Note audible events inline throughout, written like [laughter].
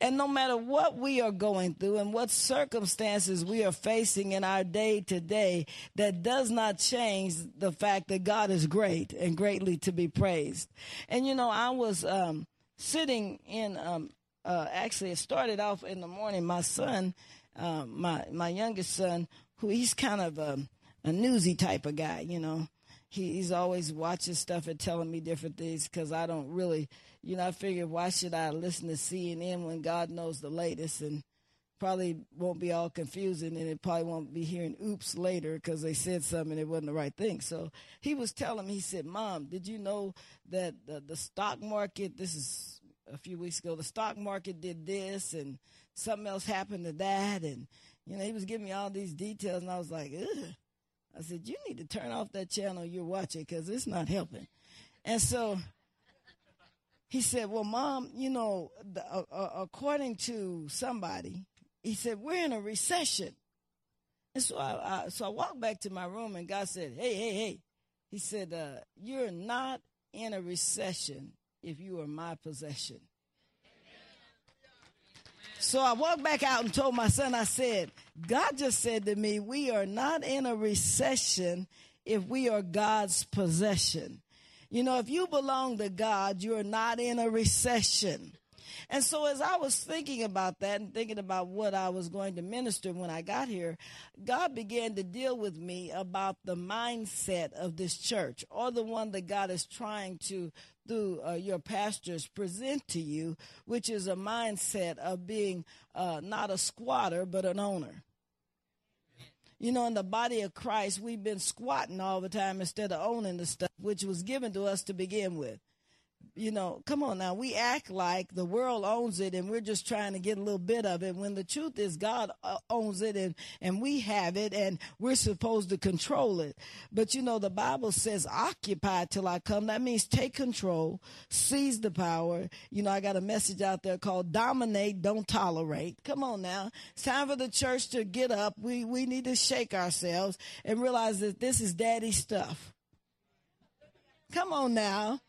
And no matter what we are going through and what circumstances we are facing in our day to day, that does not change the fact that God is great and greatly to be praised. And you know, I was um, sitting in, um, uh, actually, it started off in the morning. My son, uh, my my youngest son, who he's kind of a, a newsy type of guy, you know. He, he's always watching stuff and telling me different things because I don't really you know, I figured why should I listen to CNN when God knows the latest and probably won't be all confusing and it probably won't be hearing oops later because they said something and it wasn't the right thing. So he was telling me, he said, Mom, did you know that the, the stock market, this is a few weeks ago, the stock market did this and something else happened to that. And, you know, he was giving me all these details and I was like, Ugh. I said, you need to turn off that channel you're watching because it's not helping. And so he said, Well, mom, you know, the, uh, uh, according to somebody, he said, We're in a recession. And so I, I, so I walked back to my room and God said, Hey, hey, hey. He said, uh, You're not in a recession if you are my possession. So I walked back out and told my son, I said, God just said to me, We are not in a recession if we are God's possession. You know, if you belong to God, you're not in a recession. And so, as I was thinking about that and thinking about what I was going to minister when I got here, God began to deal with me about the mindset of this church or the one that God is trying to, through uh, your pastors, present to you, which is a mindset of being uh, not a squatter, but an owner. You know, in the body of Christ, we've been squatting all the time instead of owning the stuff which was given to us to begin with you know, come on now. We act like the world owns it and we're just trying to get a little bit of it when the truth is God uh, owns it and, and we have it and we're supposed to control it. But you know, the Bible says occupy till I come. That means take control, seize the power. You know, I got a message out there called dominate, don't tolerate. Come on now. It's time for the church to get up. We, we need to shake ourselves and realize that this is daddy stuff. Come on now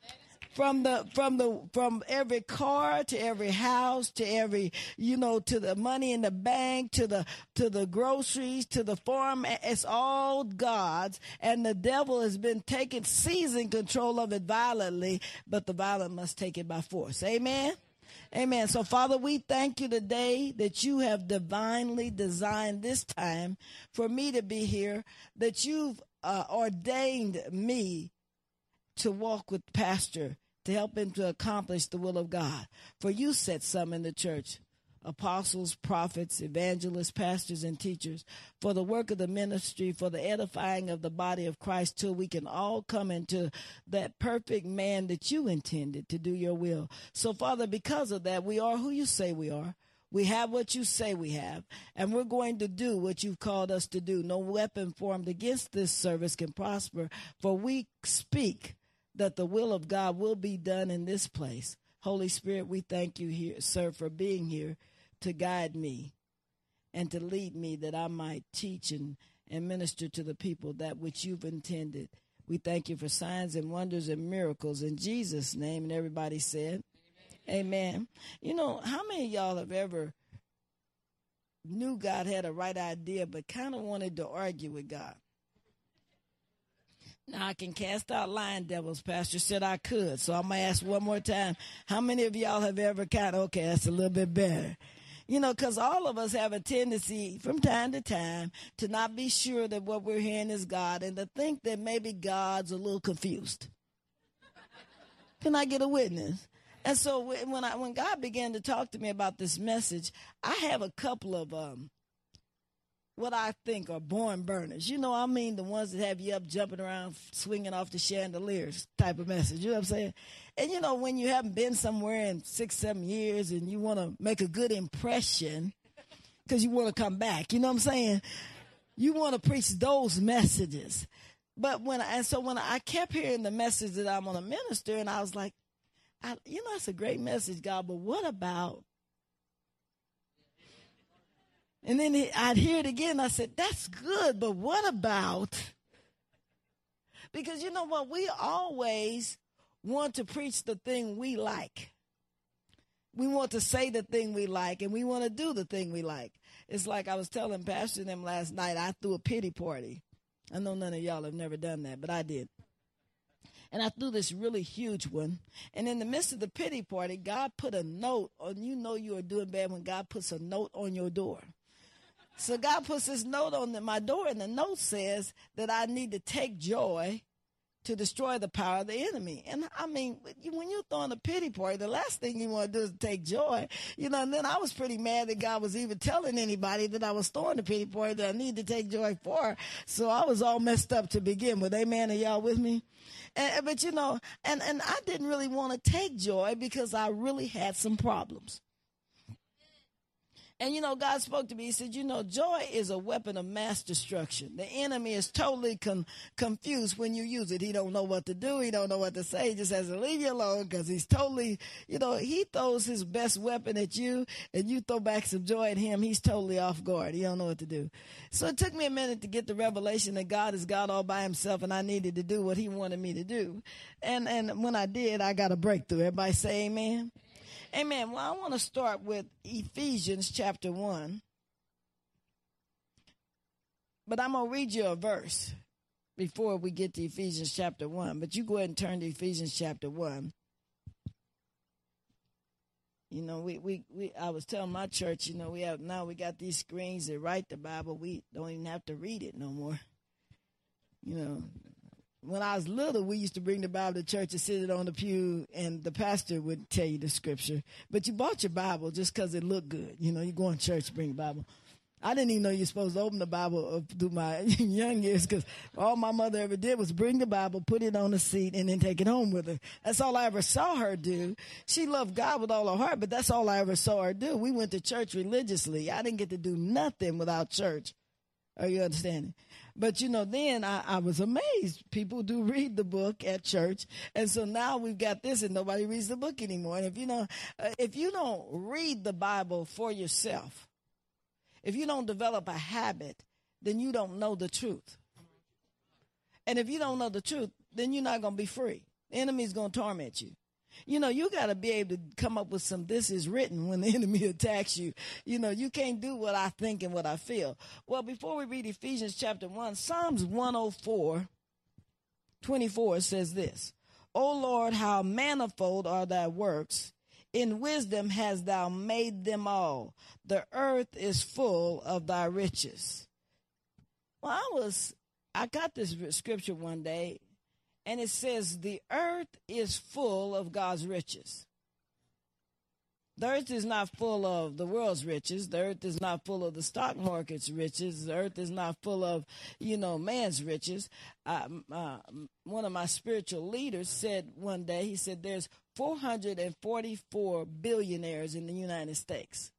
from the from the from every car to every house to every you know to the money in the bank to the to the groceries to the farm it's all god's. And the devil has been taking seizing control of it violently but the violent must take it by force. Amen? Amen. So, Father, we thank you today that you have divinely designed this time for me to be here, that you've uh, ordained me to walk with Pastor to help him to accomplish the will of God. For you set some in the church apostles, prophets, evangelists, pastors, and teachers for the work of the ministry, for the edifying of the body of Christ, till we can all come into that perfect man that you intended to do your will. So, Father, because of that, we are who you say we are. We have what you say we have, and we're going to do what you've called us to do. No weapon formed against this service can prosper, for we speak that the will of God will be done in this place. Holy Spirit, we thank you here, sir, for being here to guide me and to lead me that I might teach and, and minister to the people that which you've intended. We thank you for signs and wonders and miracles in Jesus' name. And everybody said, Amen. Amen. You know, how many y'all have ever knew God had a right idea, but kind of wanted to argue with God? Now I can cast out lying devils. Pastor said I could. So I'm going to ask one more time. How many of y'all have ever kind of, okay, that's a little bit better. You know, because all of us have a tendency from time to time to not be sure that what we're hearing is God and to think that maybe God's a little confused. Can I get a witness? And so when I when God began to talk to me about this message, I have a couple of um, what I think are born burners. You know, I mean the ones that have you up jumping around, swinging off the chandeliers type of message. You know what I'm saying? And you know, when you haven't been somewhere in six, seven years and you want to make a good impression because you want to come back, you know what I'm saying? You want to preach those messages. But when I, and so when I kept hearing the message that I'm going to minister, and I was like, I, you know, that's a great message, God, but what about and then I'd hear it again. I said, that's good, but what about? Because you know what? We always want to preach the thing we like. We want to say the thing we like and we want to do the thing we like. It's like I was telling Pastor them last night, I threw a pity party. I know none of y'all have never done that, but I did. And I threw this really huge one. And in the midst of the pity party, God put a note on you know you are doing bad when God puts a note on your door. So God puts this note on my door, and the note says that I need to take joy to destroy the power of the enemy. And I mean, when you're throwing a pity party, the last thing you want to do is take joy. You know, and then I was pretty mad that God was even telling anybody that I was throwing a pity party that I need to take joy for. So I was all messed up to begin with. Amen. Are y'all with me? And, but you know, and, and I didn't really want to take joy because I really had some problems. And you know, God spoke to me. He said, You know, joy is a weapon of mass destruction. The enemy is totally con- confused when you use it. He don't know what to do. He don't know what to say. He just has to leave you alone because he's totally, you know, he throws his best weapon at you and you throw back some joy at him. He's totally off guard. He don't know what to do. So it took me a minute to get the revelation that God is God all by himself and I needed to do what he wanted me to do. And, and when I did, I got a breakthrough. Everybody say amen. Amen. Well, I want to start with Ephesians chapter 1. But I'm going to read you a verse before we get to Ephesians chapter 1. But you go ahead and turn to Ephesians chapter 1. You know, we, we, we I was telling my church, you know, we have now we got these screens that write the Bible. We don't even have to read it no more. You know, when I was little, we used to bring the Bible to church and sit it on the pew, and the pastor would tell you the scripture. But you bought your Bible just because it looked good. You know, you go in church, bring the Bible. I didn't even know you're supposed to open the Bible through my [laughs] young years because all my mother ever did was bring the Bible, put it on the seat, and then take it home with her. That's all I ever saw her do. She loved God with all her heart, but that's all I ever saw her do. We went to church religiously. I didn't get to do nothing without church. Are you understanding? But you know, then I, I, was amazed. People do read the book at church, and so now we've got this, and nobody reads the book anymore. And if you know, uh, if you don't read the Bible for yourself, if you don't develop a habit, then you don't know the truth. And if you don't know the truth, then you're not going to be free. The enemy's going to torment you. You know, you got to be able to come up with some this is written when the [laughs] enemy attacks you. You know, you can't do what I think and what I feel. Well, before we read Ephesians chapter 1, Psalms 104 24 says this O Lord, how manifold are thy works! In wisdom hast thou made them all. The earth is full of thy riches. Well, I was, I got this scripture one day and it says, The earth is full of God's riches. The earth is not full of the world's riches. The earth is not full of the stock market's riches. The earth is not full of, you know, man's riches. Uh, uh, one of my spiritual leaders said one day, he said, there's 444 billionaires in the United States.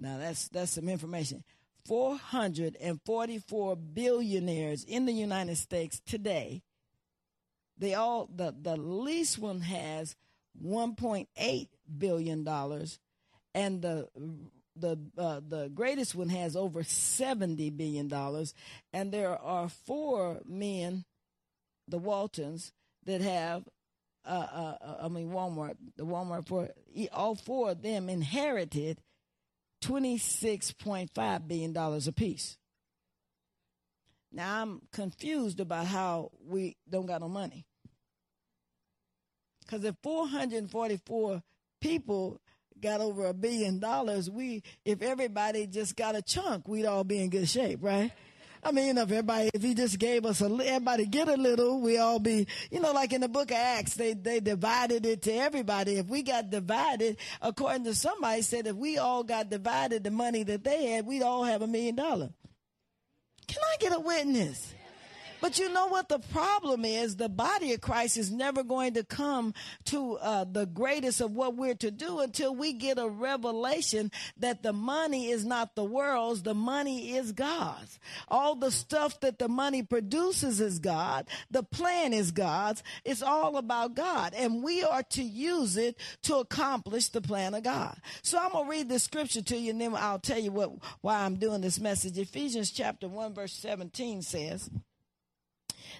Now that's that's some information. 444 billionaires in the United States today they all the the least one has 1.8 billion dollars, and the the uh, the greatest one has over 70 billion dollars, and there are four men, the Waltons, that have. Uh, uh, uh I mean Walmart, the Walmart for all four of them inherited twenty six point five billion dollars apiece. Now I'm confused about how we don't got no money. Because if 444 people got over a billion dollars, we if everybody just got a chunk, we'd all be in good shape, right? I mean, if everybody, if he just gave us a, everybody get a little, we all be, you know, like in the book of Acts, they, they divided it to everybody. If we got divided, according to somebody said, if we all got divided the money that they had, we'd all have a million dollars. Can I get a witness? But you know what the problem is? The body of Christ is never going to come to uh, the greatest of what we're to do until we get a revelation that the money is not the world's, the money is God's. All the stuff that the money produces is God. The plan is God's. It's all about God. And we are to use it to accomplish the plan of God. So I'm going to read this scripture to you and then I'll tell you what, why I'm doing this message. Ephesians chapter 1 verse 17 says,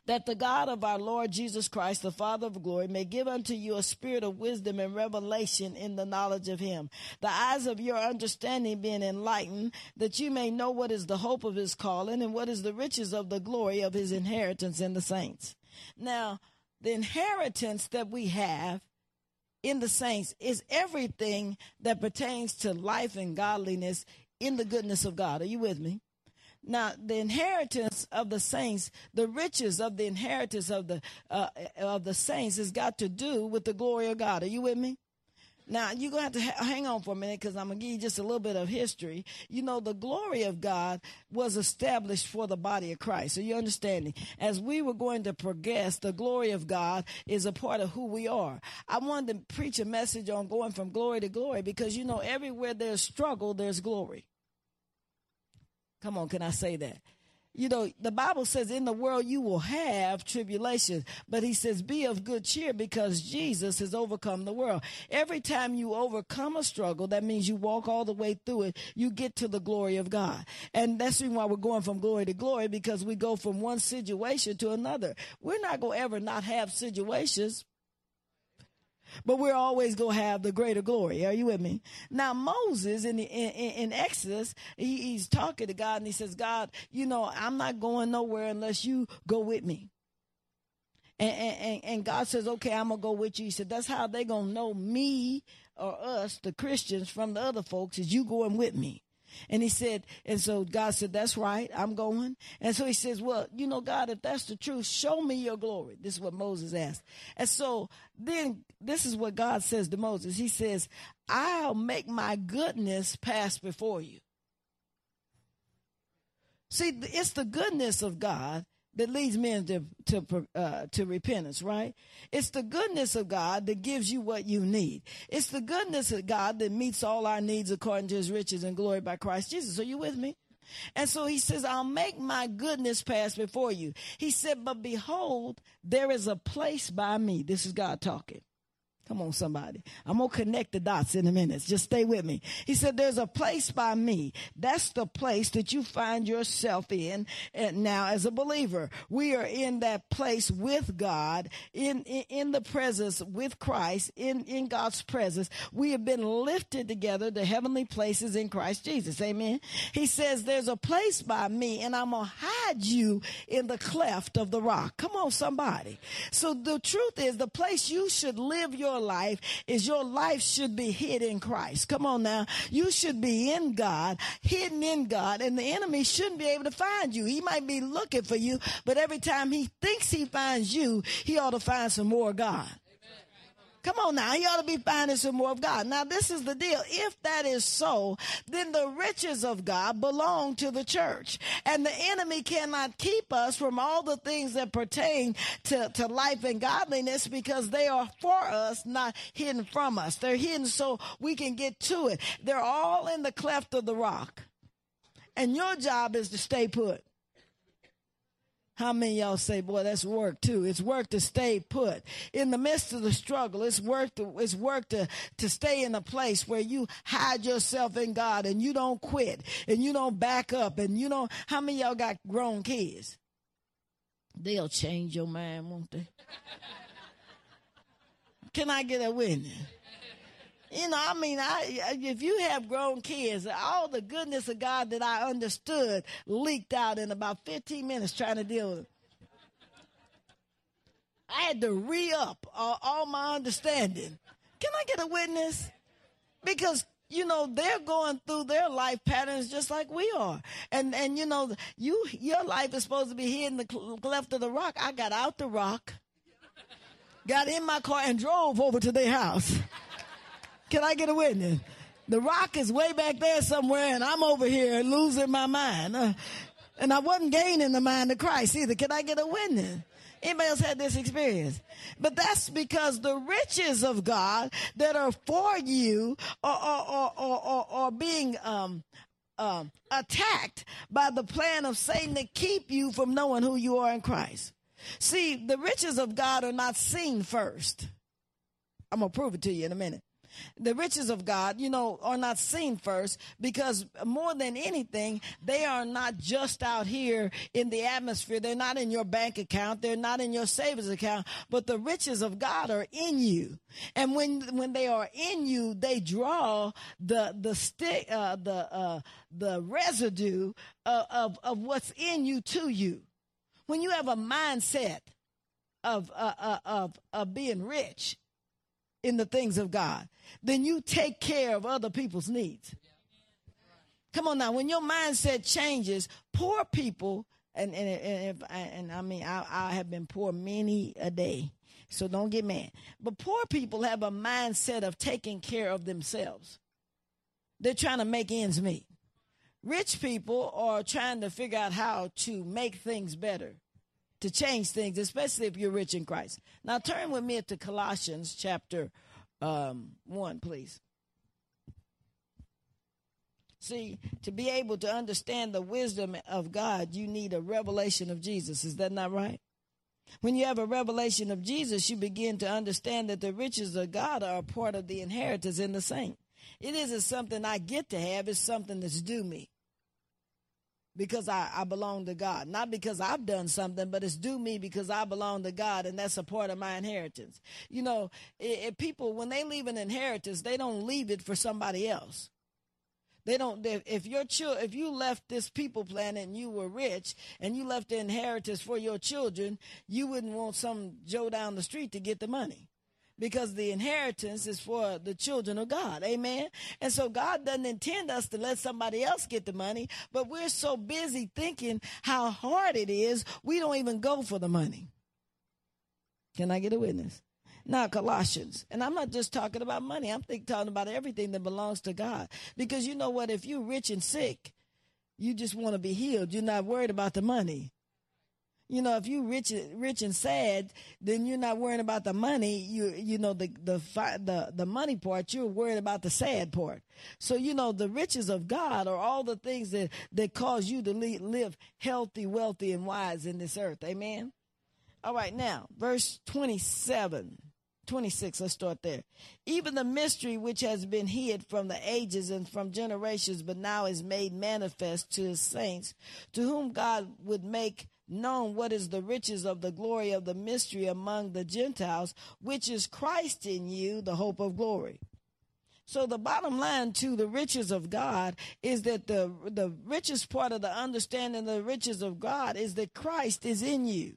that the God of our Lord Jesus Christ, the Father of glory, may give unto you a spirit of wisdom and revelation in the knowledge of him, the eyes of your understanding being enlightened, that you may know what is the hope of his calling and what is the riches of the glory of his inheritance in the saints. Now, the inheritance that we have in the saints is everything that pertains to life and godliness in the goodness of God. Are you with me? Now, the inheritance of the saints, the riches of the inheritance of the uh, of the saints, has got to do with the glory of God. Are you with me? Now, you're going to have to ha- hang on for a minute because I'm going to give you just a little bit of history. You know, the glory of God was established for the body of Christ. So you understanding? As we were going to progress, the glory of God is a part of who we are. I wanted to preach a message on going from glory to glory because, you know, everywhere there's struggle, there's glory. Come on, can I say that? You know, the Bible says in the world you will have tribulation, but he says be of good cheer because Jesus has overcome the world. Every time you overcome a struggle, that means you walk all the way through it, you get to the glory of God. And that's the reason why we're going from glory to glory because we go from one situation to another. We're not going to ever not have situations but we're always going to have the greater glory. Are you with me? Now, Moses in, the, in, in Exodus, he, he's talking to God and he says, God, you know, I'm not going nowhere unless you go with me. And, and, and God says, okay, I'm going to go with you. He said, that's how they going to know me or us, the Christians, from the other folks, is you going with me. And he said, and so God said, That's right, I'm going. And so he says, Well, you know, God, if that's the truth, show me your glory. This is what Moses asked. And so then this is what God says to Moses. He says, I'll make my goodness pass before you. See, it's the goodness of God that leads men to to uh, to repentance, right? It's the goodness of God that gives you what you need. It's the goodness of God that meets all our needs according to His riches and glory by Christ Jesus. Are you with me? And so he says, I'll make my goodness pass before you. He said, but behold, there is a place by me. This is God talking. Come on, somebody. I'm going to connect the dots in a minute. Just stay with me. He said, There's a place by me. That's the place that you find yourself in now as a believer. We are in that place with God, in, in, in the presence with Christ, in, in God's presence. We have been lifted together to heavenly places in Christ Jesus. Amen. He says, There's a place by me, and I'm going to hide you in the cleft of the rock. Come on, somebody. So the truth is, the place you should live your life is your life should be hid in Christ. Come on now. You should be in God, hidden in God, and the enemy shouldn't be able to find you. He might be looking for you, but every time he thinks he finds you, he ought to find some more God. Come on now, you ought to be finding some more of God. Now, this is the deal. If that is so, then the riches of God belong to the church. And the enemy cannot keep us from all the things that pertain to, to life and godliness because they are for us, not hidden from us. They're hidden so we can get to it. They're all in the cleft of the rock. And your job is to stay put. How many y'all say, boy, that's work too? It's work to stay put. In the midst of the struggle, it's work to, it's work to, to stay in a place where you hide yourself in God and you don't quit and you don't back up and you don't, how many y'all got grown kids? They'll change your mind, won't they? Can I get a witness? You know, I mean, I, if you have grown kids, all the goodness of God that I understood leaked out in about 15 minutes trying to deal with it. I had to re up all, all my understanding. Can I get a witness? Because you know they're going through their life patterns just like we are and and you know you your life is supposed to be here in the cleft of the rock i got out the rock got in my car and drove over to their house can I get a witness? The rock is way back there somewhere, and I'm over here losing my mind. Uh, and I wasn't gaining the mind of Christ either. Can I get a witness? Anybody else had this experience? But that's because the riches of God that are for you are, are, are, are, being um, um, attacked by the plan of Satan to keep you from knowing who you are in Christ. See, the riches of God are not seen first. I'm going to prove it to you in a minute. The riches of God, you know, are not seen first because more than anything, they are not just out here in the atmosphere. They're not in your bank account. They're not in your savings account, but the riches of God are in you. And when, when they are in you, they draw the, the stick, uh, the, uh, the residue of, of, of what's in you to you. When you have a mindset of, uh, uh, of, of being rich in the things of God, then you take care of other people's needs. Come on now, when your mindset changes, poor people, and and and, if, and I mean, I, I have been poor many a day, so don't get mad. But poor people have a mindset of taking care of themselves. They're trying to make ends meet. Rich people are trying to figure out how to make things better to change things, especially if you're rich in Christ. Now turn with me to Colossians chapter um, 1, please. See, to be able to understand the wisdom of God, you need a revelation of Jesus. Is that not right? When you have a revelation of Jesus, you begin to understand that the riches of God are a part of the inheritance in the saint. It isn't something I get to have, it's something that's due me because I, I belong to God. Not because I've done something, but it's due me because I belong to God and that's a part of my inheritance. You know, if people, when they leave an inheritance, they don't leave it for somebody else. They don't, if your child, if you left this people planet and you were rich and you left the inheritance for your children, you wouldn't want some Joe down the street to get the money because the inheritance is for the children of God. Amen. And so God doesn't intend us to let somebody else get the money, but we're so busy thinking how hard it is, we don't even go for the money. Can I get a witness? Now, Colossians, and I'm not just talking about money, I'm think, talking about everything that belongs to God. Because you know what? If you're rich and sick, you just want to be healed. You're not worried about the money. You know, if you rich, rich and sad, then you're not worrying about the money. You, you know, the, the, the, the money part, you're worried about the sad part. So, you know, the riches of God are all the things that, that cause you to live healthy, wealthy, and wise in this earth. Amen. All right. Now, verse 27. 26, let's start there. Even the mystery which has been hid from the ages and from generations, but now is made manifest to his saints, to whom God would make known what is the riches of the glory of the mystery among the Gentiles, which is Christ in you, the hope of glory. So the bottom line to the riches of God is that the the richest part of the understanding of the riches of God is that Christ is in you.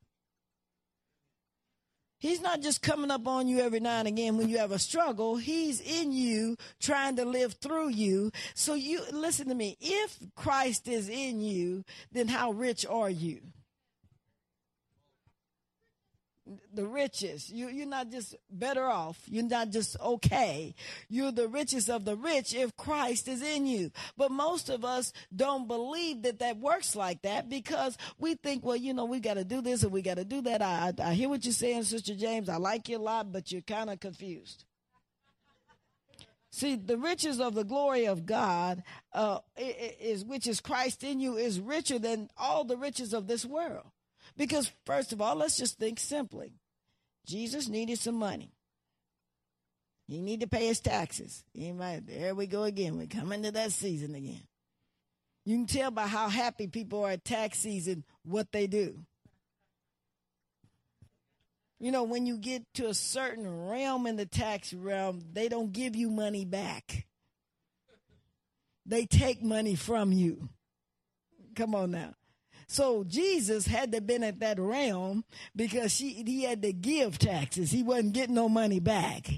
He's not just coming up on you every now and again when you have a struggle. He's in you, trying to live through you. So you listen to me. If Christ is in you, then how rich are you? The richest. You, you're not just better off. You're not just okay. You're the richest of the rich if Christ is in you. But most of us don't believe that that works like that because we think, well, you know, we got to do this and we got to do that. I, I, I hear what you're saying, Sister James. I like you a lot, but you're kind of confused. See, the riches of the glory of God uh, is, which is Christ in you, is richer than all the riches of this world. Because, first of all, let's just think simply. Jesus needed some money. He needed to pay his taxes. Might, there we go again. We're coming to that season again. You can tell by how happy people are at tax season what they do. You know, when you get to a certain realm in the tax realm, they don't give you money back. They take money from you. Come on now. So Jesus had to been at that realm because she, he had to give taxes. He wasn't getting no money back.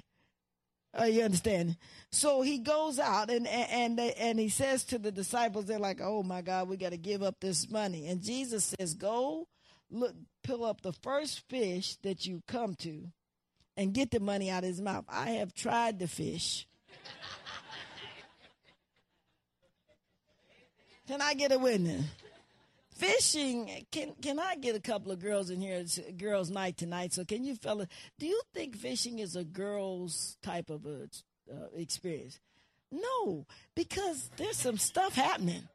Uh, you understand? So he goes out and and and he says to the disciples, they're like, "Oh my God, we got to give up this money." And Jesus says, "Go, look, pull up the first fish that you come to, and get the money out of his mouth." I have tried the fish. Can I get a witness? Fishing can can i get a couple of girls in here it's girls night tonight so can you fella? do you think fishing is a girls type of a uh, experience no because there's some stuff happening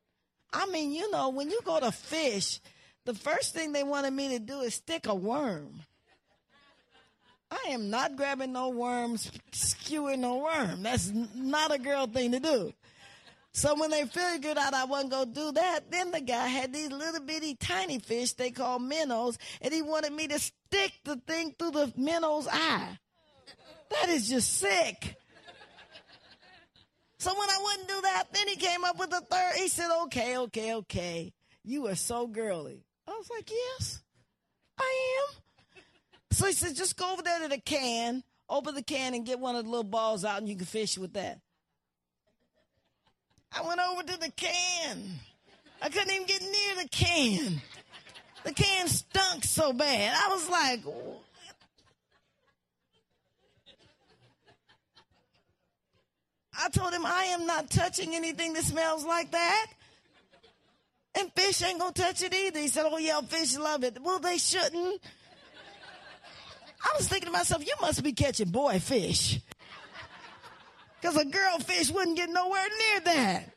i mean you know when you go to fish the first thing they wanted me to do is stick a worm I am not grabbing no worms, skewing no worm. That's not a girl thing to do. So when they figured out I wasn't going to do that, then the guy had these little bitty tiny fish they call minnows, and he wanted me to stick the thing through the minnow's eye. That is just sick. So when I wouldn't do that, then he came up with a third. He said, okay, okay, okay. You are so girly. I was like, yes, I am. So he said, just go over there to the can, open the can and get one of the little balls out and you can fish with that. I went over to the can. I couldn't even get near the can. The can stunk so bad. I was like, I told him I am not touching anything that smells like that. And fish ain't gonna touch it either. He said, Oh yeah, fish love it. Well, they shouldn't. I was thinking to myself, you must be catching boy fish. Because a girl fish wouldn't get nowhere near that.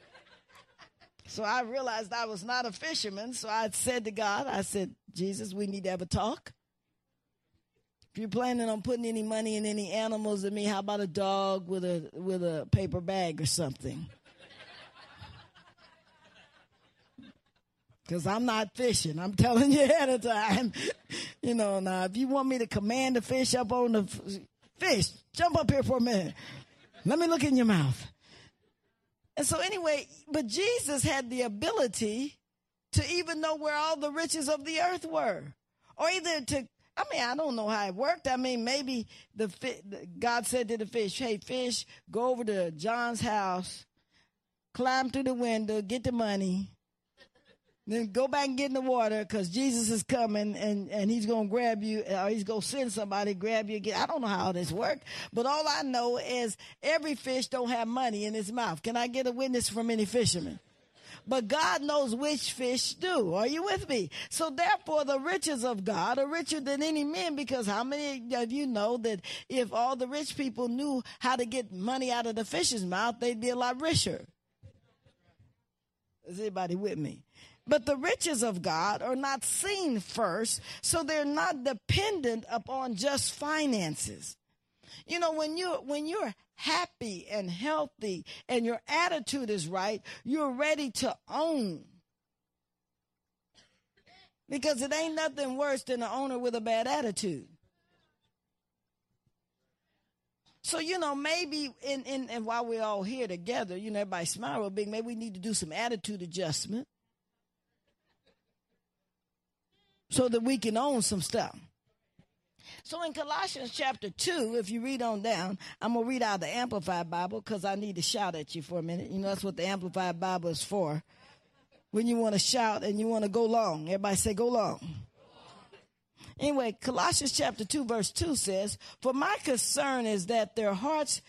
So I realized I was not a fisherman. So I said to God, I said, Jesus, we need to have a talk. If you're planning on putting any money in any animals in me, how about a dog with a with a paper bag or something? [laughs] Because I'm not fishing. I'm telling you [laughs] ahead of time. you know, now if you want me to command the fish up on the f- fish, jump up here for a minute. Let me look in your mouth. And so, anyway, but Jesus had the ability to even know where all the riches of the earth were, or either to I mean, I don't know how it worked. I mean, maybe the God said to the fish, "Hey, fish, go over to John's house, climb through the window, get the money, then go back and get in the water because Jesus is coming and, and he's going to grab you or he's going to send somebody grab you again. I don't know how this worked, but all I know is every fish don't have money in his mouth. Can I get a witness from any fisherman? but God knows which fish do. Are you with me? So therefore, the riches of God are richer than any men because how many of you know that if all the rich people knew how to get money out of the fish's mouth, they'd be a lot richer? Is anybody with me? But the riches of God are not seen first, so they're not dependent upon just finances. You know, when you when you're happy and healthy and your attitude is right, you're ready to own. Because it ain't nothing worse than an owner with a bad attitude. So, you know, maybe in, in and while we're all here together, you know, everybody smile real big, maybe we need to do some attitude adjustment so that we can own some stuff. So in Colossians chapter 2, if you read on down, I'm going to read out the Amplified Bible because I need to shout at you for a minute. You know, that's what the Amplified Bible is for. When you want to shout and you want to go long. Everybody say, go long. Anyway, Colossians chapter 2, verse 2 says, For my concern is that their hearts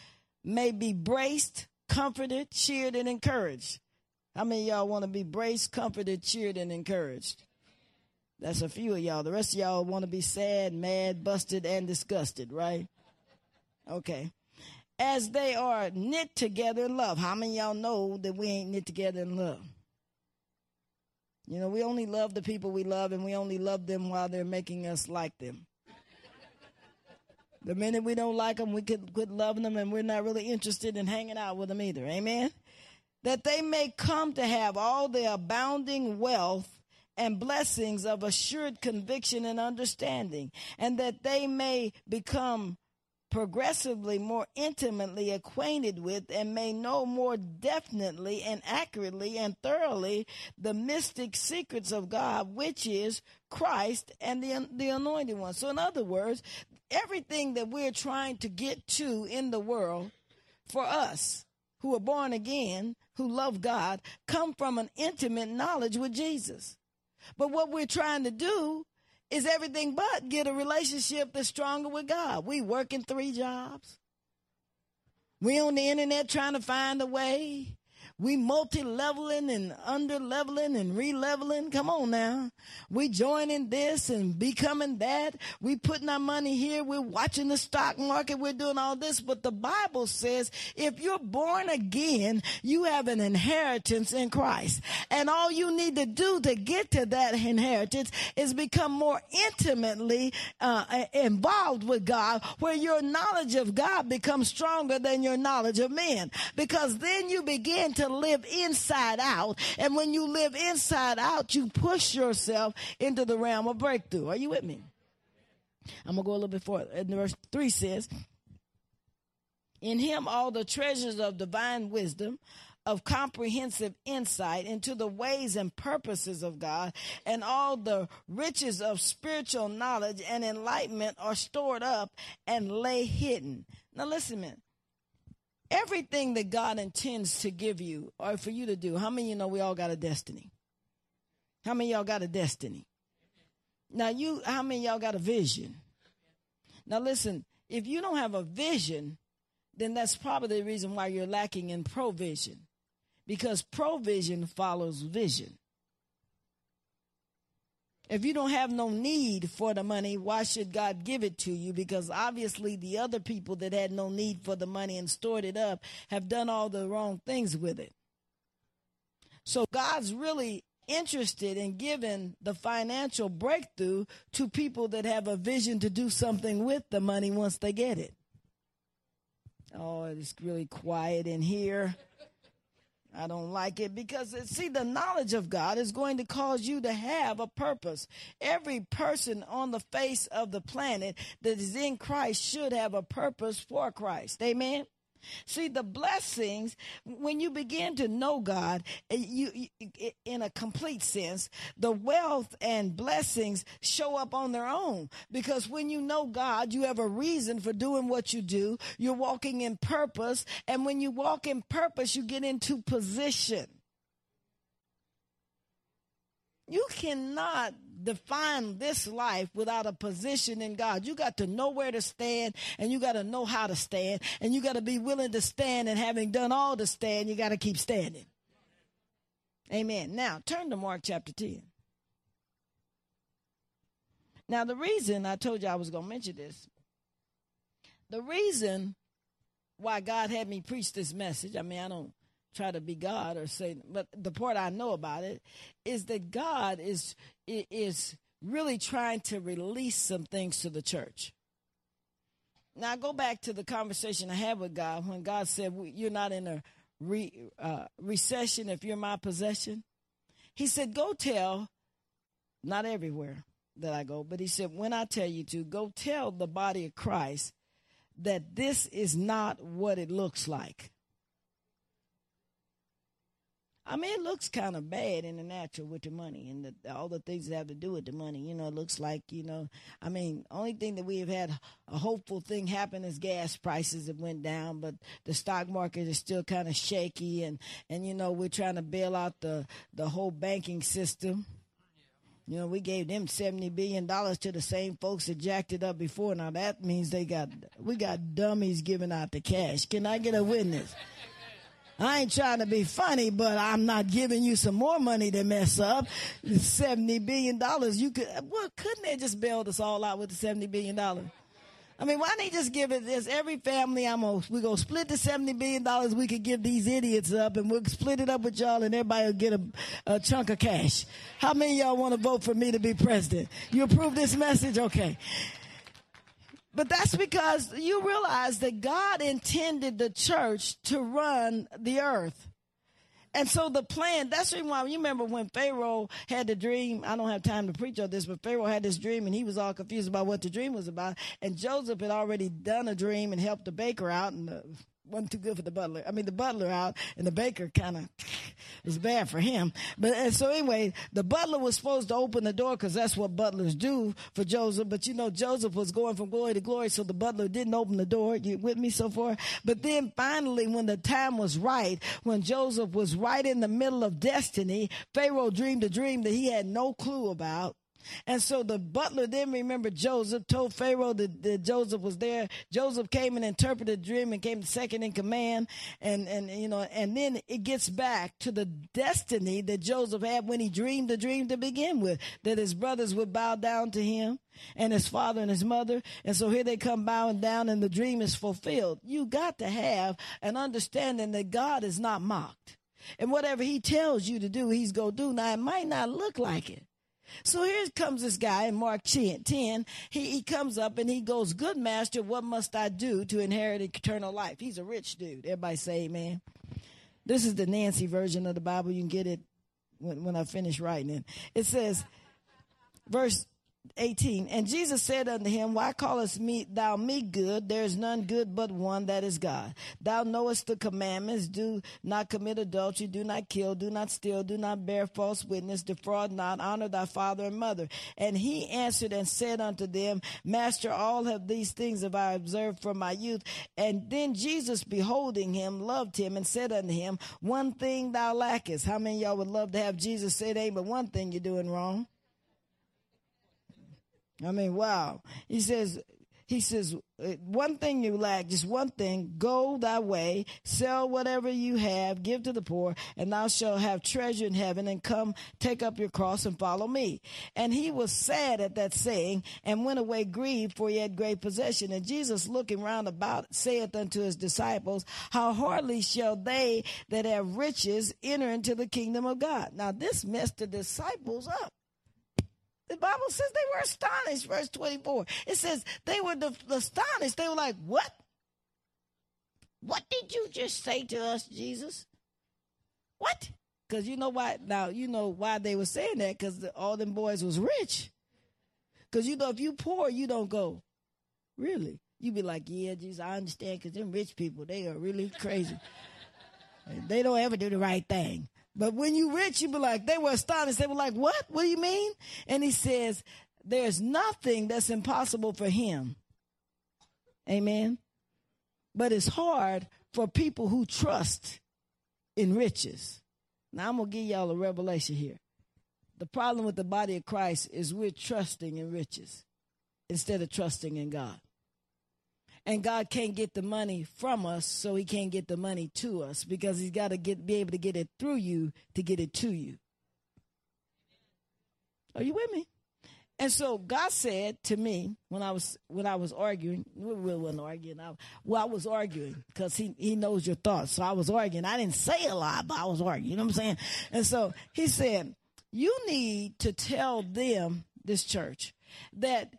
may be braced, comforted, cheered, and encouraged. How many y'all want to be braced, comforted, cheered, and encouraged? That's a few of y'all. The rest of y'all want to be sad, mad, busted, and disgusted, right? Okay. As they are knit together in love. How many y'all know that we ain't knit together in love? You know, we only love the people we love, and we only love them while they're making us like them. The minute we don't like them, we could quit loving them, and we're not really interested in hanging out with them either. Amen? That they may come to have all the abounding wealth and blessings of assured conviction and understanding, and that they may become progressively more intimately acquainted with and may know more definitely and accurately and thoroughly the mystic secrets of God, which is Christ and the, the anointed one. So, in other words, everything that we're trying to get to in the world for us who are born again, who love God, come from an intimate knowledge with Jesus. But what we're trying to do is everything but get a relationship that's stronger with God. We working three jobs. We on the internet trying to find a way. We multi-leveling and under-leveling and re-leveling. Come on now. We joining this and becoming that. We putting our money here. We're watching the stock market. We're doing all this. But the Bible says if you're born again, you have an inheritance in Christ. And all you need to do to get to that inheritance is become more intimately uh, involved with God where your knowledge of God becomes stronger than your knowledge of men. Because then you begin to to live inside out. And when you live inside out, you push yourself into the realm of breakthrough. Are you with me? I'm going to go a little bit further. And verse 3 says, In him all the treasures of divine wisdom, of comprehensive insight into the ways and purposes of God, and all the riches of spiritual knowledge and enlightenment are stored up and lay hidden. Now, listen, man everything that God intends to give you or for you to do, how many you know we all got a destiny? How many y'all got a destiny? Now you how many y'all got a vision? Now listen, if you don't have a vision, then that's probably the reason why you're lacking in provision. Because provision follows vision. If you don't have no need for the money, why should God give it to you? Because obviously the other people that had no need for the money and stored it up have done all the wrong things with it. So God's really interested in giving the financial breakthrough to people that have a vision to do something with the money once they get it. Oh, it's really quiet in here. I don't like it because uh, see the knowledge of God is going to cause you to have a purpose. Every person on the face of the planet that is in Christ should have a purpose for Christ. Amen. See, the blessings, when you begin to know God, eh, you, you, in a complete sense, the wealth and blessings show up on their own. Because when you know God, you have a reason for doing what you do. You're walking in purpose. And when you walk in purpose, you get into position. You cannot define this life without a position in God. You got to know where to stand and you got to know how to stand and you got to be willing to stand and having done all to stand, you got to keep standing. Amen. Now, turn to Mark chapter 10. Now, the reason I told you I was going to mention this, the reason why God had me preach this message, I mean, I don't try to be God or say, but the part I know about it is that God is is really trying to release some things to the church. Now I go back to the conversation I had with God when God said, "You're not in a re, uh, recession if you're my possession." He said, "Go tell." Not everywhere that I go, but he said, "When I tell you to, go tell the body of Christ that this is not what it looks like." I mean, it looks kind of bad in the natural with the money and the, all the things that have to do with the money. You know, it looks like, you know, I mean, only thing that we have had a hopeful thing happen is gas prices have went down, but the stock market is still kind of shaky. And, and, you know, we're trying to bail out the, the whole banking system. You know, we gave them seventy billion dollars to the same folks that jacked it up before. Now that means they got we got dummies giving out the cash. Can I get a witness? I ain't trying to be funny, but I'm not giving you some more money to mess up. Seventy billion dollars. You could well, couldn't they just bail us all out with the seventy billion dollars? I mean, why don't they just give it this? Every family, I'm gonna we gonna split the seventy billion dollars we could give these idiots up, and we'll split it up with y'all, and everybody will get a, a chunk of cash. How many y'all want to vote for me to be president? You approve this message, okay? But that's because you realize that God intended the church to run the earth. And so the plan, that's the reason why you remember when Pharaoh had the dream. I don't have time to preach on this, but Pharaoh had this dream and he was all confused about what the dream was about. And Joseph had already done a dream and helped the baker out. And the wasn't too good for the butler. I mean, the butler out and the baker kind of [laughs] was bad for him. But and so anyway, the butler was supposed to open the door because that's what butlers do for Joseph. But you know, Joseph was going from glory to glory, so the butler didn't open the door. You with me so far? But then finally, when the time was right, when Joseph was right in the middle of destiny, Pharaoh dreamed a dream that he had no clue about. And so the butler then remembered Joseph, told Pharaoh that, that, Joseph was there. Joseph came and interpreted the dream and came second in command. And, and, you know, and then it gets back to the destiny that Joseph had when he dreamed the dream to begin with, that his brothers would bow down to him and his father and his mother. And so here they come bowing down and the dream is fulfilled. You got to have an understanding that God is not mocked. And whatever he tells you to do, he's going to do. Now, it might not look like it. So here comes this guy in Mark 10. He, he comes up and he goes, Good master, what must I do to inherit eternal life? He's a rich dude. Everybody say amen. This is the Nancy version of the Bible. You can get it when, when I finish writing it. It says, verse 18 and jesus said unto him why callest me thou me good? There is none good but one that is god. Thou knowest the commandments. Do not commit adultery. Do not kill. Do not steal. Do not bear false witness. Defraud not. Honor thy father and mother. And he answered and said unto them master all of these things have i observed from my youth. And then jesus beholding him loved him and said unto him one thing thou lackest. How many y'all would love to have jesus say ain't but one thing you're doing wrong I mean, wow. He says, he says, uh, one thing you lack, just one thing, go thy way, sell whatever you have, give to the poor, and thou shalt have treasure in heaven, and come take up your cross and follow me. And he was sad at that saying, and went away grieved, for he had great possession. And Jesus looking round about saith unto his disciples, How hardly shall they that have riches enter into the kingdom of God? Now this messed the disciples up. The Bible says they were astonished, verse 24. It says they were astonished. They were like, What? What did you just say to us, Jesus? What? Because you know why? Now, you know why they were saying that because all them boys was rich. Because you know, if you poor, you don't go, Really? You be like, Yeah, Jesus, I understand because them rich people, they are really crazy. [laughs] they don't ever do the right thing. But when you rich, you be like, they were astonished. They were like, what? What do you mean? And he says, there's nothing that's impossible for him. Amen. But it's hard for people who trust in riches. Now I'm going to give y'all a revelation here. The problem with the body of Christ is we're trusting in riches instead of trusting in God and God can't get the money from us, so He can't get the money to us because He's got to get be able to get it through you to get it to you. Are you with me? And so God said to me when I was when I was arguing, we wasn't arguing. I, well, I was arguing because he he knows your thoughts. So I was arguing. I didn't say a lot, but I was arguing. You know what I'm saying? And so he said, "You need to tell them this church that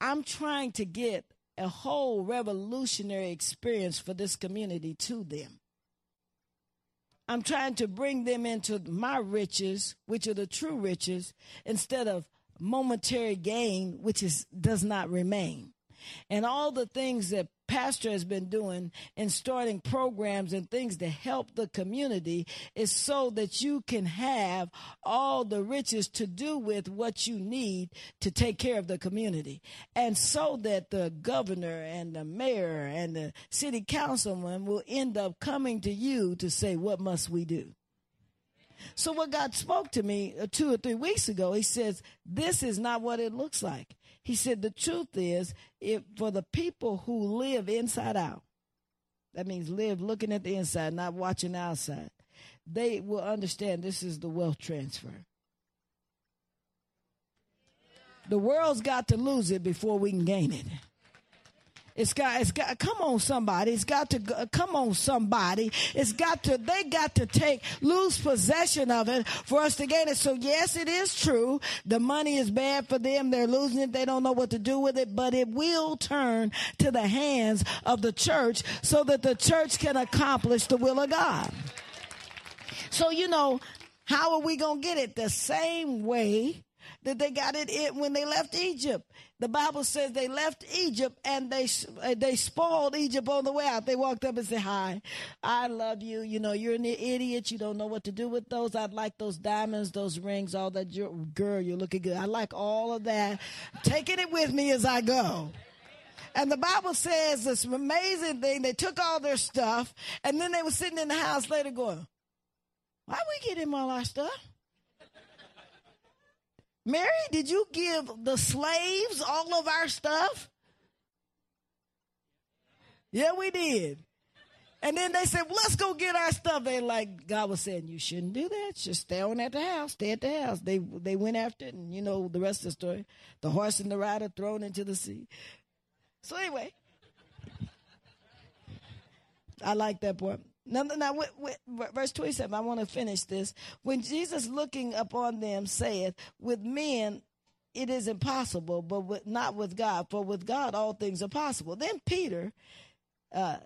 I'm trying to get a whole revolutionary experience for this community to them. I'm trying to bring them into my riches, which are the true riches, instead of momentary gain, which is does not remain and all the things that pastor has been doing and starting programs and things to help the community is so that you can have all the riches to do with what you need to take care of the community and so that the governor and the mayor and the city councilman will end up coming to you to say what must we do so what God spoke to me uh, two or three weeks ago, he says, this is not what it looks like. He said, the truth is, if for the people who live inside out, that means live looking at the inside, not watching outside, they will understand this is the wealth transfer. The world's got to lose it before we can gain it. It's got, it's got, come on somebody. It's got to, come on somebody. It's got to, they got to take, lose possession of it for us to gain it. So yes, it is true. The money is bad for them. They're losing it. They don't know what to do with it, but it will turn to the hands of the church so that the church can accomplish the will of God. So, you know, how are we going to get it? The same way that they got it when they left Egypt. The Bible says they left Egypt and they uh, they spoiled Egypt on the way out. They walked up and said, "Hi, I love you. You know, you're an idiot. You don't know what to do with those. I'd like those diamonds, those rings, all that. Girl, you're looking good. I like all of that. taking it with me as I go." And the Bible says this amazing thing. They took all their stuff, and then they were sitting in the house later going, "Why we get all our stuff?" Mary, did you give the slaves all of our stuff? Yeah, we did. And then they said, let's go get our stuff. They like God was saying, you shouldn't do that. Just stay on at the house. Stay at the house. They they went after it, and you know the rest of the story. The horse and the rider thrown into the sea. So anyway, I like that part. Now, now verse 27, I want to finish this. When Jesus looking upon them saith, with men it is impossible, but with, not with God, for with God all things are possible. Then Peter uh,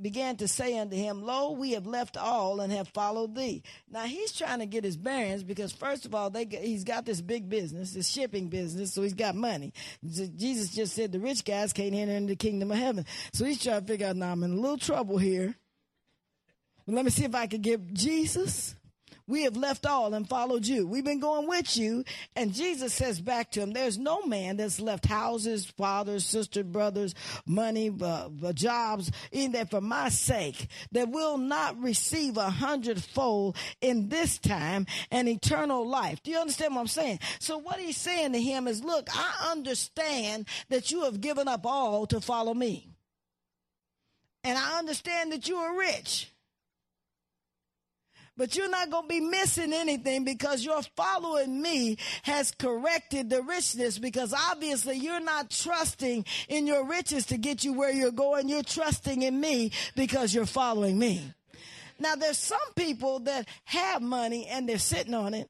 began to say unto him, Lo, we have left all and have followed thee. Now he's trying to get his bearings because first of all, they he's got this big business, this shipping business, so he's got money. Jesus just said the rich guys can't enter into the kingdom of heaven. So he's trying to figure out, now I'm in a little trouble here. Let me see if I can get Jesus we have left all and followed you. We've been going with you. And Jesus says back to him, there's no man that's left houses, fathers, sisters, brothers, money, uh, uh, jobs, in that for my sake, that will not receive a hundredfold in this time and eternal life. Do you understand what I'm saying? So what he's saying to him is, look, I understand that you have given up all to follow me. And I understand that you are rich. But you're not going to be missing anything because your following me has corrected the richness because obviously you're not trusting in your riches to get you where you're going. You're trusting in me because you're following me. Now there's some people that have money and they're sitting on it.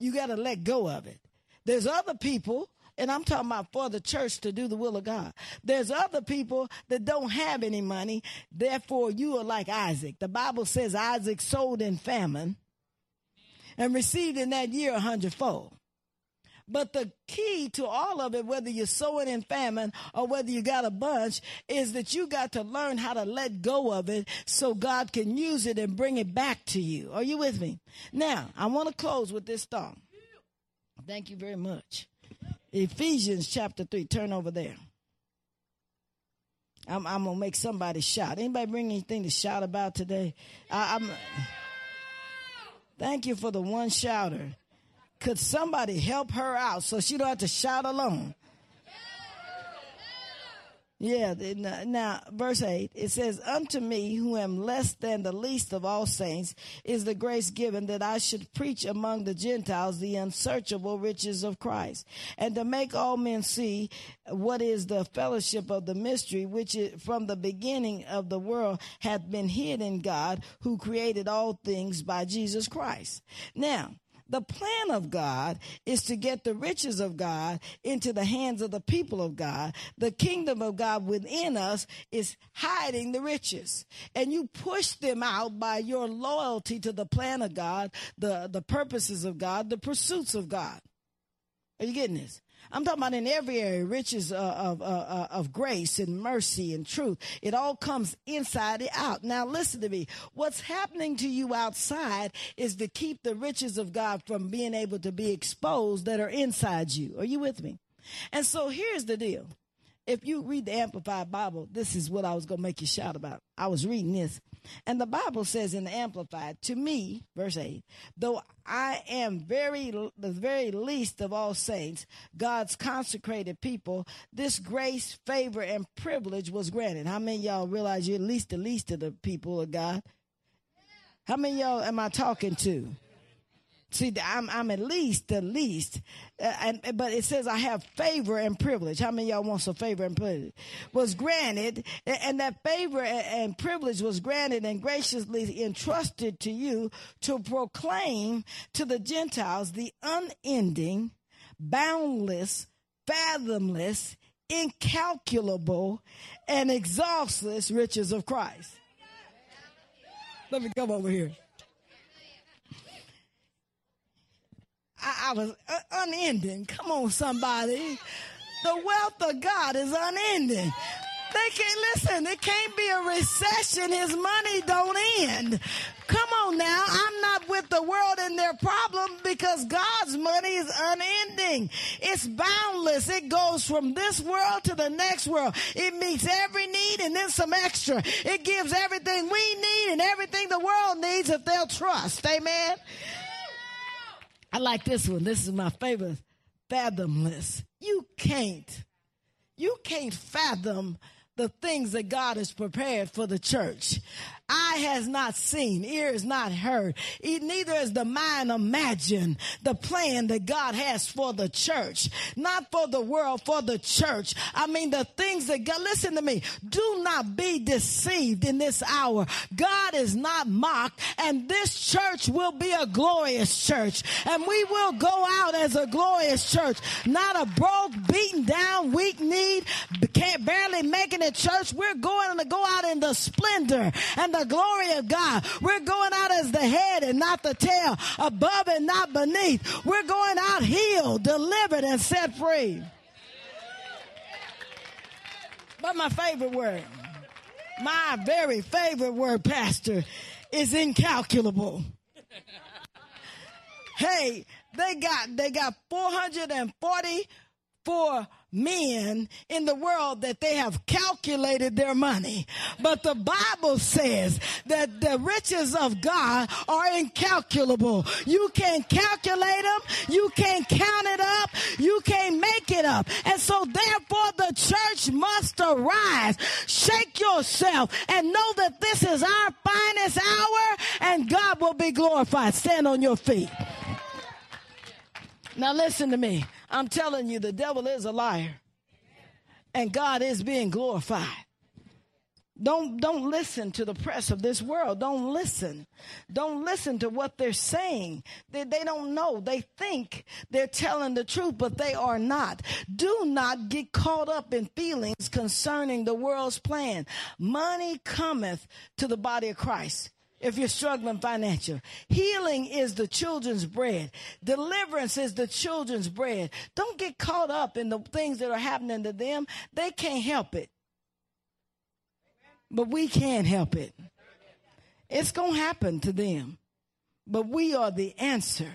You got to let go of it. There's other people and I'm talking about for the church to do the will of God. There's other people that don't have any money. Therefore, you are like Isaac. The Bible says Isaac sowed in famine and received in that year a hundredfold. But the key to all of it, whether you're sowing in famine or whether you got a bunch, is that you got to learn how to let go of it so God can use it and bring it back to you. Are you with me? Now, I want to close with this thought. Thank you very much. Ephesians chapter 3. Turn over there. I'm, I'm going to make somebody shout. Anybody bring anything to shout about today? I, I'm. Thank you for the one shouter. Could somebody help her out so she don't have to shout alone? Yeah, now, verse 8, it says, Unto me, who am less than the least of all saints, is the grace given that I should preach among the Gentiles the unsearchable riches of Christ, and to make all men see what is the fellowship of the mystery, which from the beginning of the world hath been hid in God, who created all things by Jesus Christ. Now, the plan of God is to get the riches of God into the hands of the people of God. The kingdom of God within us is hiding the riches. And you push them out by your loyalty to the plan of God, the, the purposes of God, the pursuits of God. Are you getting this? I'm talking about in every area, riches uh, of, uh, uh, of grace and mercy and truth. It all comes inside and out. Now listen to me. What's happening to you outside is to keep the riches of God from being able to be exposed that are inside you. Are you with me? And so here's the deal. If you read the Amplified Bible, this is what I was going to make you shout about. I was reading this. And the Bible says in the Amplified, to me, verse 8, though I am very the very least of all saints, God's consecrated people, this grace, favor, and privilege was granted. How many y'all realize you're at least the least of the people of God? How many y'all am I talking to? See, I'm, I'm at least the least, uh, and but it says I have favor and privilege. How many y'all want some favor and privilege? Was granted, and that favor and privilege was granted and graciously entrusted to you to proclaim to the Gentiles the unending, boundless, fathomless, incalculable, and exhaustless riches of Christ. Let me come over here. I, I was uh, unending. Come on, somebody. The wealth of God is unending. They can't listen. It can't be a recession. His money don't end. Come on now. I'm not with the world and their problem because God's money is unending. It's boundless. It goes from this world to the next world. It meets every need and then some extra. It gives everything we need and everything the world needs if they'll trust. Amen. I like this one. This is my favorite. Fathomless. You can't, you can't fathom the things that God has prepared for the church. Eye has not seen, ear has not heard, neither has the mind imagined the plan that God has for the church, not for the world, for the church. I mean, the things that God, listen to me, do not be deceived in this hour. God is not mocked, and this church will be a glorious church, and we will go out as a glorious church, not a broke, beaten down, weak need, can't barely making it church. We're going to go out in the splendor and the glory of God. We're going out as the head and not the tail, above and not beneath. We're going out healed, delivered, and set free. But my favorite word, my very favorite word, Pastor, is incalculable. Hey, they got they got 444 men in the world that they have calculated their money. But the Bible says that the riches of God are incalculable. You can't calculate them. You can't count it up. You can't make it up. And so therefore the church must arise. Shake yourself and know that this is our finest hour and God will be glorified. Stand on your feet. Now listen to me. I'm telling you, the devil is a liar. And God is being glorified. Don't don't listen to the press of this world. Don't listen. Don't listen to what they're saying. They, they don't know. They think they're telling the truth, but they are not. Do not get caught up in feelings concerning the world's plan. Money cometh to the body of Christ if you're struggling financially. Healing is the children's bread. Deliverance is the children's bread. Don't get caught up in the things that are happening to them. They can't help it. But we can help it. It's going to happen to them. But we are the answer.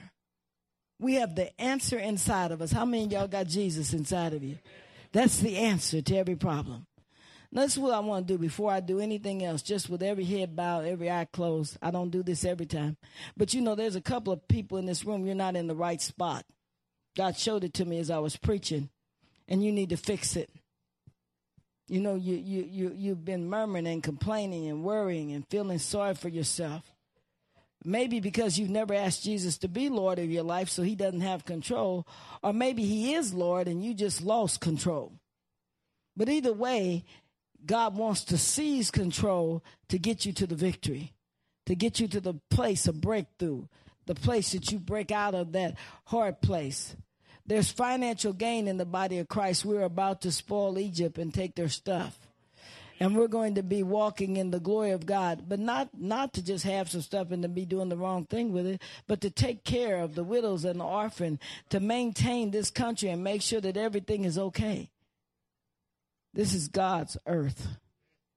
We have the answer inside of us. How many y'all got Jesus inside of you? That's the answer to every problem. That's what I want to do before I do anything else, just with every head bowed, every eye closed. I don't do this every time. But you know, there's a couple of people in this room, you're not in the right spot. God showed it to me as I was preaching, and you need to fix it. You know, you, you, you, you've been murmuring and complaining and worrying and feeling sorry for yourself. Maybe because you've never asked Jesus to be Lord of your life, so he doesn't have control. Or maybe he is Lord and you just lost control. But either way, God wants to seize control to get you to the victory, to get you to the place of breakthrough, the place that you break out of that hard place. There's financial gain in the body of Christ. We're about to spoil Egypt and take their stuff. And we're going to be walking in the glory of God, but not not to just have some stuff and to be doing the wrong thing with it, but to take care of the widows and the orphan, to maintain this country and make sure that everything is okay. This is God's earth,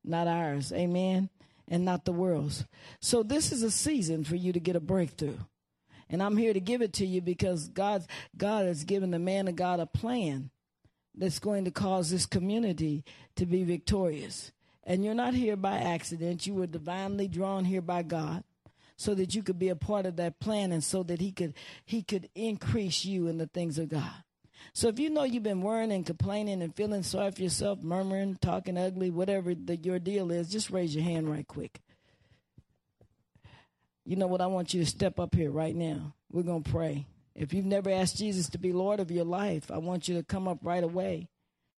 not ours. Amen. And not the world's. So this is a season for you to get a breakthrough. And I'm here to give it to you because God, God has given the man of God a plan that's going to cause this community to be victorious. And you're not here by accident. You were divinely drawn here by God so that you could be a part of that plan and so that he could he could increase you in the things of God. So if you know you've been worrying and complaining and feeling sorry for yourself, murmuring, talking ugly, whatever the, your deal is, just raise your hand right quick. You know what? I want you to step up here right now. We're going to pray. If you've never asked Jesus to be Lord of your life, I want you to come up right away.